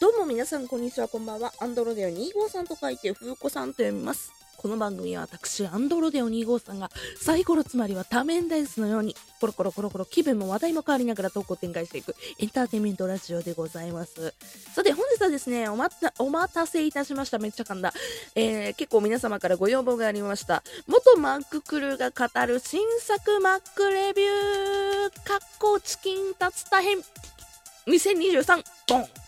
どうも皆さん、こんにちは、こんばんは。アンドロデオ2号さんと書いて、風子さんと読みます。この番組は私、アンドロデオ2号さんが、サイコロつまりは多面ダイスのように、コロコロコロコロ気分も話題も変わりながら投稿展開していくエンターテインメントラジオでございます。さて、本日はですね、おまた、お待たせいたしました。めっちゃ噛んだ。えー、結構皆様からご要望がありました。元マッククルーが語る新作マックレビュー、かっこチキンタツタ編、2023、ボン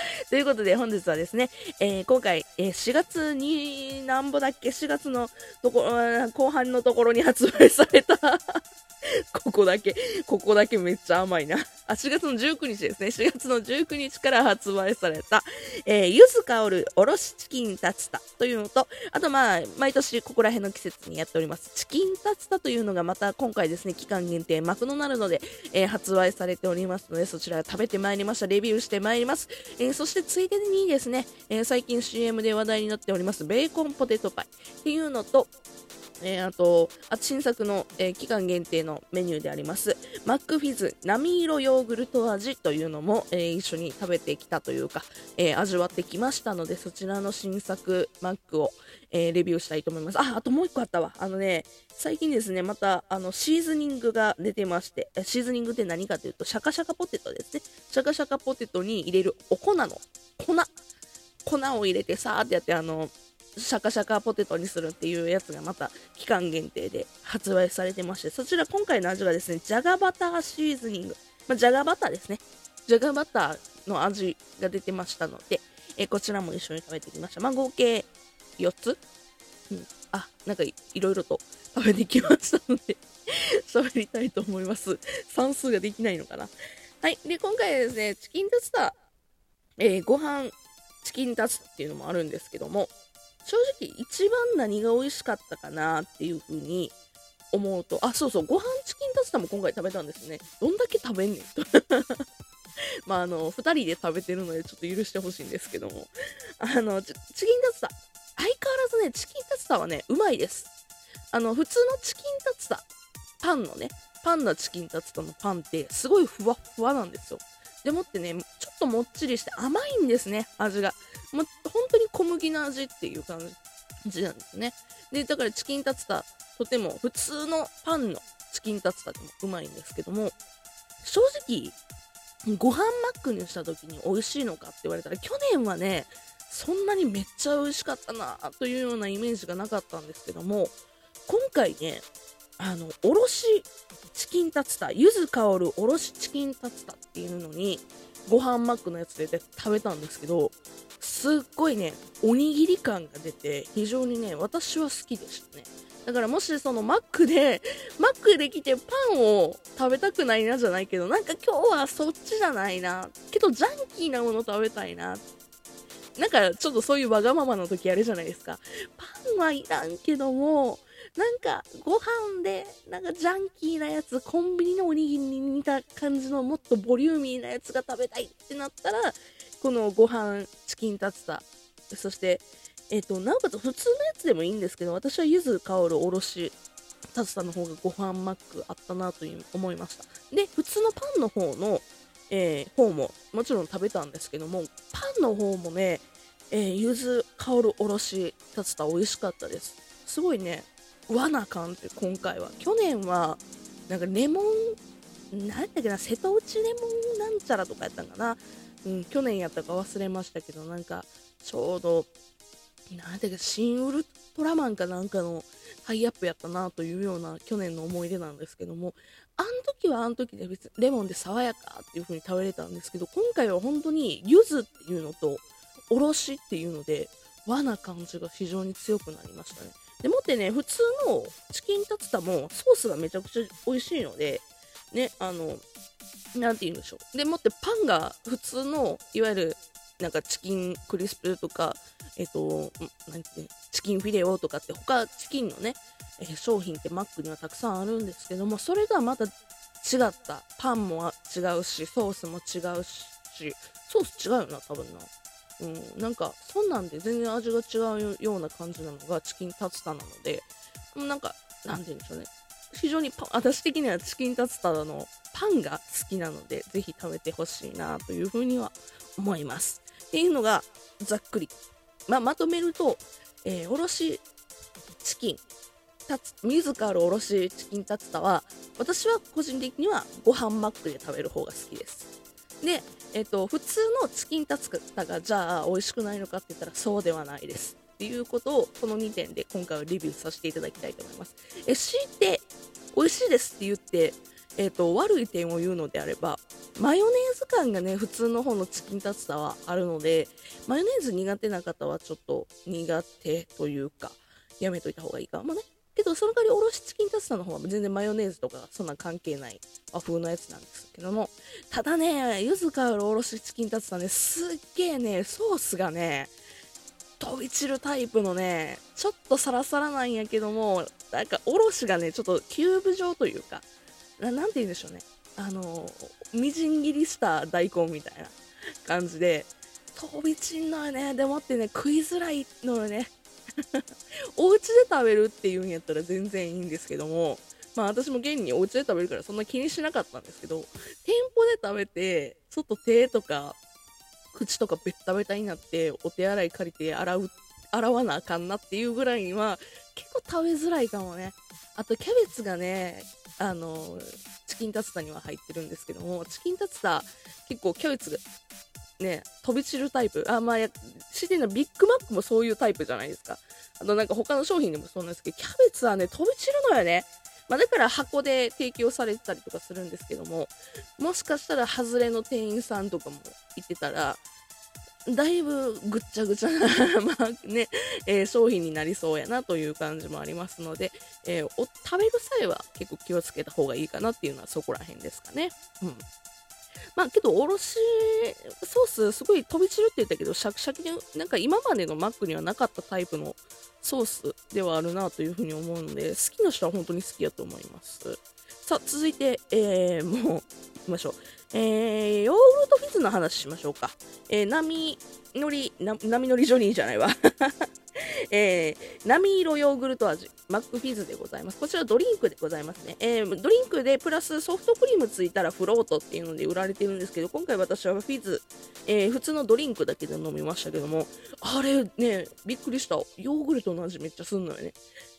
ということで本日はですね、えー今回、えー4月になんぼだっけ4月のところ後半のところに発売された ここだけここだけめっちゃ甘いな。あ4月の19日ですね。4月の19日から発売された、えー、香るおろしチキンタツタというのとあとまあ毎年ここら辺の季節にやっておりますチキンタツタというのがまた今回ですね期間限定マクドナルドで、えー発売されておりますのでそちら食べてまいりました。レビューしてまいります、えーそしてついでにですね、えー最近 CM で話題になっておりますベーコンポテトパイっていうのとえーあと、あと新作の、えー期間限定のメニューであります、マックフィズ波色ヨーグルト味というのも、えー一緒に食べてきたというか、え味わってきましたので、そちらの新作マックを、えレビューしたいと思います。あ、あともう一個あったわ。あのね、最近ですね、また、あの、シーズニングが出てまして、シーズニングって何かというと、シャカシャカポテトですね。シャカシャカポテトに入れるお粉の、粉。粉を入れてさーってやって、あの、シャカシャカポテトにするっていうやつがまた期間限定で発売されてまして、そちら今回の味がですね、じゃがバターシーズニング。まあ、じゃがバターですね。じゃがバターの味が出てましたので、えこちらも一緒に食べてきました。まあ、合計4つうん。あ、なんかいいろいろと食べてきましたので、喋りたいと思います。算数ができないのかな。はい。で、今回はですね、チキンタツタ、えーご飯チキンタツタっていうのもあるんですけども、正直一番何が美味しかったかなっていう風に思うと、あ、そうそう、ご飯チキンタツタも今回食べたんですね。どんだけ食べんねんと。まあ、あの、二人で食べてるのでちょっと許してほしいんですけども、あの、チチキンタツタ、相変わらずね、チキンタツタはね、うまいです。あの、普通のチキンタツタ、パンのね、パンのチキンタツタのパンってすごいふわっふわなんですよ。でもってね、ちょっともっちりして甘いんですね、味が。もう本当に小麦の味っていう感じなんですね。で、だからチキンタツタ、とても普通のパンのチキンタツタでもうまいんですけども、正直、ご飯マックにした時に美味しいのかって言われたら、去年はね、そんなにめっちゃ美味しかったなというようなイメージがなかったんですけども、今回ね、あの、おろしチキンタツタ、柚子香るおろしチキンタツタっていうのに、ご飯マックのやつで食べたんですけど、すっごいね、おにぎり感が出て、非常にね、私は好きでしたね。だからもしそのマックで、マックで来てパンを食べたくないなじゃないけど、なんか今日はそっちじゃないな。けどジャンキーなもの食べたいな。なんかちょっとそういうわがままの時あるじゃないですか。パンはいらんけども、なんかご飯でなんかジャンキーなやつ、コンビニのおにぎりに似た感じのもっとボリューミーなやつが食べたいってなったら、このご飯チキンタツタ、そして、えっ、と、なおかつ普通のやつでもいいんですけど、私は柚子香るおろしタツタの方がご飯マックあったなという思いました。で、普通のパンの方の、えー方ももちろん食べたんですけども、パンの方もね、えー、柚子香るおろしタツタ美味しかったです。すごいね、和な感じ、今回は。去年は、なんかレモン、なんだっけな、瀬戸内レモンなんちゃらとかやったんかな。うん、去年やったか忘れましたけど、なんか、ちょうど、なんだっけ、新ウルトラマンかなんかのハイアップやったなというような去年の思い出なんですけども、あの時はあの時で別にレモンで爽やかっていう風に食べれたんですけど、今回は本当に柚子っていうのと、おろしっていうので、和な感じが非常に強くなりましたね。でもってね、普通のチキンタツタもソースがめちゃくちゃ美味しいので、ね、あの、なんて言うんでしょう。でもってパンが普通の、いわゆる、なんかチキンクリスプとか、えっ、と、なんてチキンフィレオとかって他チキンのね、え商品ってマックにはたくさんあるんですけども、それがまた違った。パンも違うし、ソースも違うし、ソース違うよな、多分な。うん、なんか、そんなんで全然味が違うような感じなのがチキンタツタなので、うなんか、なんて言うんでしょうね。非常に私的にはチキンタツタのパンが好きなので、ぜひ食べてほしいなというふうには思います。っていうのが、ざっくり。まあ、まとめると、えー、おろしチキン、たつ自らおろしチキンタツタは、私は個人的にはご飯マックで食べる方が好きです。で、えっ、と、普通のチキンタツタがじゃあ美味しくないのかって言ったらそうではないです。っていうことをこの2点で今回はレビューさせていただきたいと思います。え強いて美味しいですって言って、えーと、悪い点を言うのであればマヨネーズ感がね普通の方のチキンタツタはあるのでマヨネーズ苦手な方はちょっと苦手というかやめといた方がいいかもねけどその代わりおろしチキンタツタの方は全然マヨネーズとかそんな関係ない和風のやつなんですけどもただね柚子香るおろしチキンタツタねすっげえねソースがね飛び散るタイプのね、ちょっとサラサラなんやけども、なんかおろしがね、ちょっとキューブ状というか、ななんて言うんでしょうね。あの、みじん切りした大根みたいな感じで、飛び散んのよね。でもってね、食いづらいのよね。お家で食べるっていうんやったら全然いいんですけども、まあ私も現にお家で食べるからそんな気にしなかったんですけど、店舗で食べて、ちょっと手とか口とかベッタベタになってお手洗い借りて洗う洗わなあかんなっていうぐらいには結構食べづらいかもね。あとキャベツがねあのチキンタツタには入ってるんですけどもチキンタツタ結構キャベツがね飛び散るタイプあまあやシティのビッグマックもそういうタイプじゃないですかあとなんか他の商品でもそうなんですけどキャベツはね飛び散るのよねまあ、だから箱で提供されてたりとかするんですけども、もしかしたら外れの店員さんとかもいてたら、だいぶぐっちゃぐちゃな まあね、えー、商品になりそうやなという感じもありますので、えー、お食べる際は結構気をつけた方がいいかなっていうのはそこら辺ですかね。うん。まあけど、おろしソースすごい飛び散るって言ったけど、シャキシャキで、なんか今までのマックにはなかったタイプのソースではあるなというふうに思うので、好きな人は本当に好きやと思います。さあ、続いて、えー、もう、行きましょう。えー、ヨーグルトフィズの話しましょうか。えー、波乗り、波乗りジョニーじゃないわ。えー、波色ヨーグルト味、マックフィズでございます。こちらドリンクでございますね。えー、ドリンクでプラスソフトクリームついたらフロートっていうので売られてるんですけど、今回私はフィズ、えー、普通のドリンクだけで飲みましたけども、あれね、びっくりした。ヨーグルトの味めっちゃすんのよね。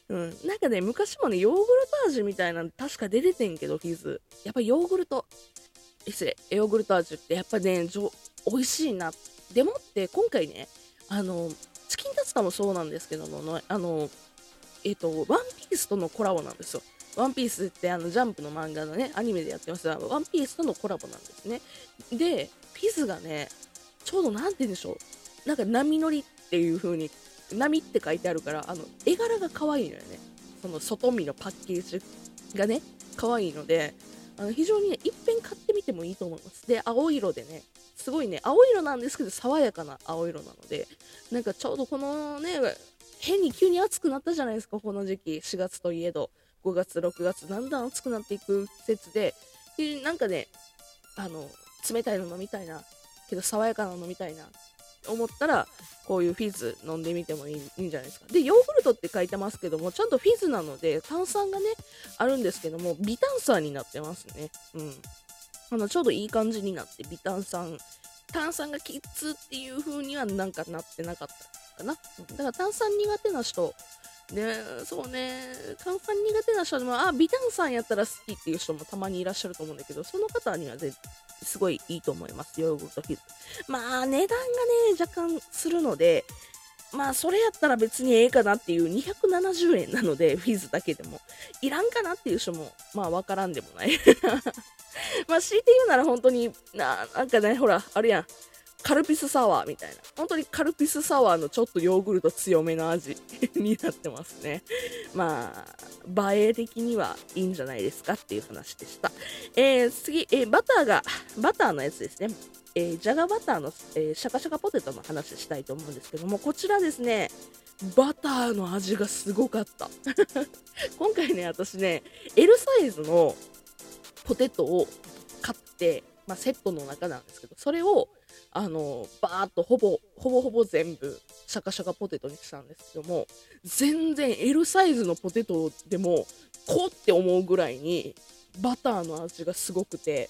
うん。なんかね、昔もね、ヨーグルト味みたいなの確か出ててんけど、フィズ。やっぱヨーグルト、失礼、ヨーグルト味ってやっぱね、美味しいな。でもって今回ね、あの、チキンタツタもそうなんですけども、あの、えっ、ー、と、ワンピースとのコラボなんですよ。ワンピースってあのジャンプの漫画のね、アニメでやってますが、ワンピースとのコラボなんですね。で、ピズがね、ちょうど何て言うんでしょう。なんか波乗りっていう風に、波って書いてあるから、あの、絵柄が可愛いのよね。その外見のパッケージがね、可愛いので、あの非常にね、一遍買ってみてもいいと思います。で、青色でね、すごいね、青色なんですけど、爽やかな青色なので、なんかちょうどこのね、変に急に暑くなったじゃないですか、この時期、4月といえど、5月、6月、だんだん暑くなっていく季節で、でなんかね、あの、冷たいの飲みたいな、けど爽やかなの飲みたいな、思ったら、こういうフィズ飲んでみてもいいいいんじゃないですか。で、ヨーグルトって書いてますけども、ちゃんとフィズなので、炭酸がね、あるんですけども、微炭酸になってますね。うん。あの、ちょうどいい感じになって、微炭酸、炭酸がキッズっていう風にはなんかなってなかったかな。だから炭酸苦手な人、ね、そうね、炭酸苦手な人でも、あ、微炭酸やったら好きっていう人もたまにいらっしゃると思うんだけど、その方にはぜすごいいいと思います、ヨーグルトフィズ。まあ、値段がね、若干するので、まあ、それやったら別にええかなっていう270円なので、フィズだけでも。いらんかなっていう人も、まあ、わからんでもない まあ、強いて言うなら本当にな、なんかね、ほら、あるやん。カルピスサワーみたいな。本当にカルピスサワーのちょっとヨーグルト強めの味 になってますね。まあ、映え的にはいいんじゃないですかっていう話でした。えー、次、えー、バターが、バターのやつですね。えー、ジャガバターの、えー、シャカシャカポテトの話したいと思うんですけども、こちらですね、バターの味がすごかった。今回ね、私ね、L サイズのポテトを買って、まあ、セットの中なんですけど、それを、あの、バーっとほぼ、ほぼほぼ全部、シャカシャカポテトにしたんですけども、全然 L サイズのポテトでも、こうって思うぐらいに、バターの味がすごくて、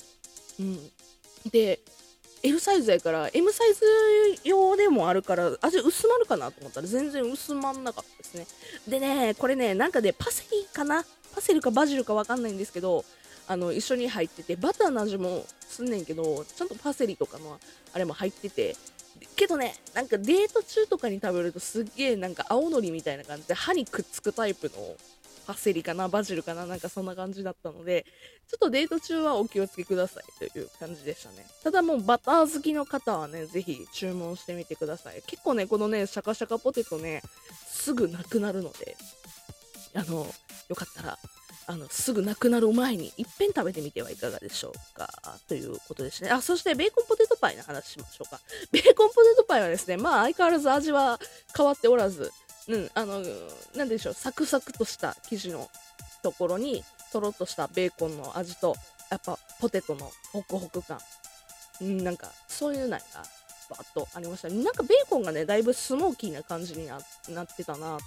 うん。で、L サイズやから M サイズ用でもあるから味薄まるかなと思ったら全然薄まんなかったですね。でねこれねなんか、ね、パセリかな？パセリかバジルかわかんないんですけどあの一緒に入っててバターの味もすんねんけどちゃんとパセリとかのあれも入ってて。けどねなんかデート中とかに食べるとすっげえなんか青のりみたいな感じで歯にくっつくタイプのパセリかな、バジルかな、なんかそんな感じだったので、ちょっとデート中はお気をつけくださいという感じでしたね。ただもうバター好きの方はね、ぜひ注文してみてください。結構ね、このね、シャカシャカポテトね、すぐなくなるので、あの、よかったら、あの、すぐなくなる前に、いっぺん食べてみてはいかがでしょうか。ということですね。あ、そしてベーコンポテトパイの話しましょうか。ベーコンポテトパイはですね、まあ相変わらず味は変わっておらず、うん、あの、なんでしょう、サクサクとした生地のところに、とろっとしたベーコンの味と、やっぱポテトのホクホク感、うん、なんか、そういうのが、バーッとありましたなんかベーコンがね、だいぶスモーキーな感じになってたな、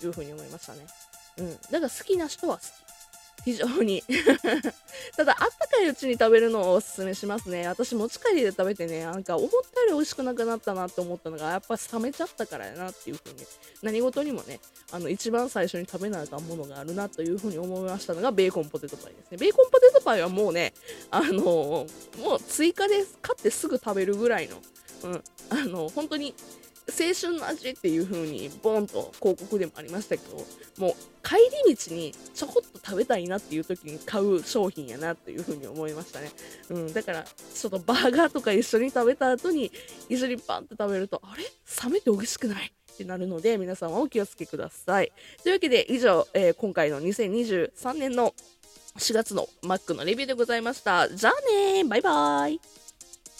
というふうに思いましたね。うん。だから好きな人は好き。非常に ただ、あったかいうちに食べるのをおすすめしますね。私、持ち帰りで食べてね、なんか思ったより美味しくなくなったなって思ったのが、やっぱ冷めちゃったからやなっていう風に、何事にもね、あの、一番最初に食べなあかんものがあるなという風に思いましたのが、ベーコンポテトパイですね。ベーコンポテトパイはもうね、あのもう追加で買ってすぐ食べるぐらいの、うん、あの、本当に、青春の味っていう風にボンと広告でもありましたけどもう帰り道にちょこっと食べたいなっていう時に買う商品やなっていう風に思いましたね、うん、だからちょっとバーガーとか一緒に食べた後に一緒にパンって食べるとあれ？冷めて美味しくない？ってなるので皆さんはお気をつけください。というわけで以上、えー、今回の2023年の4月のマックのレビューでございました。じゃあねバイバーイ。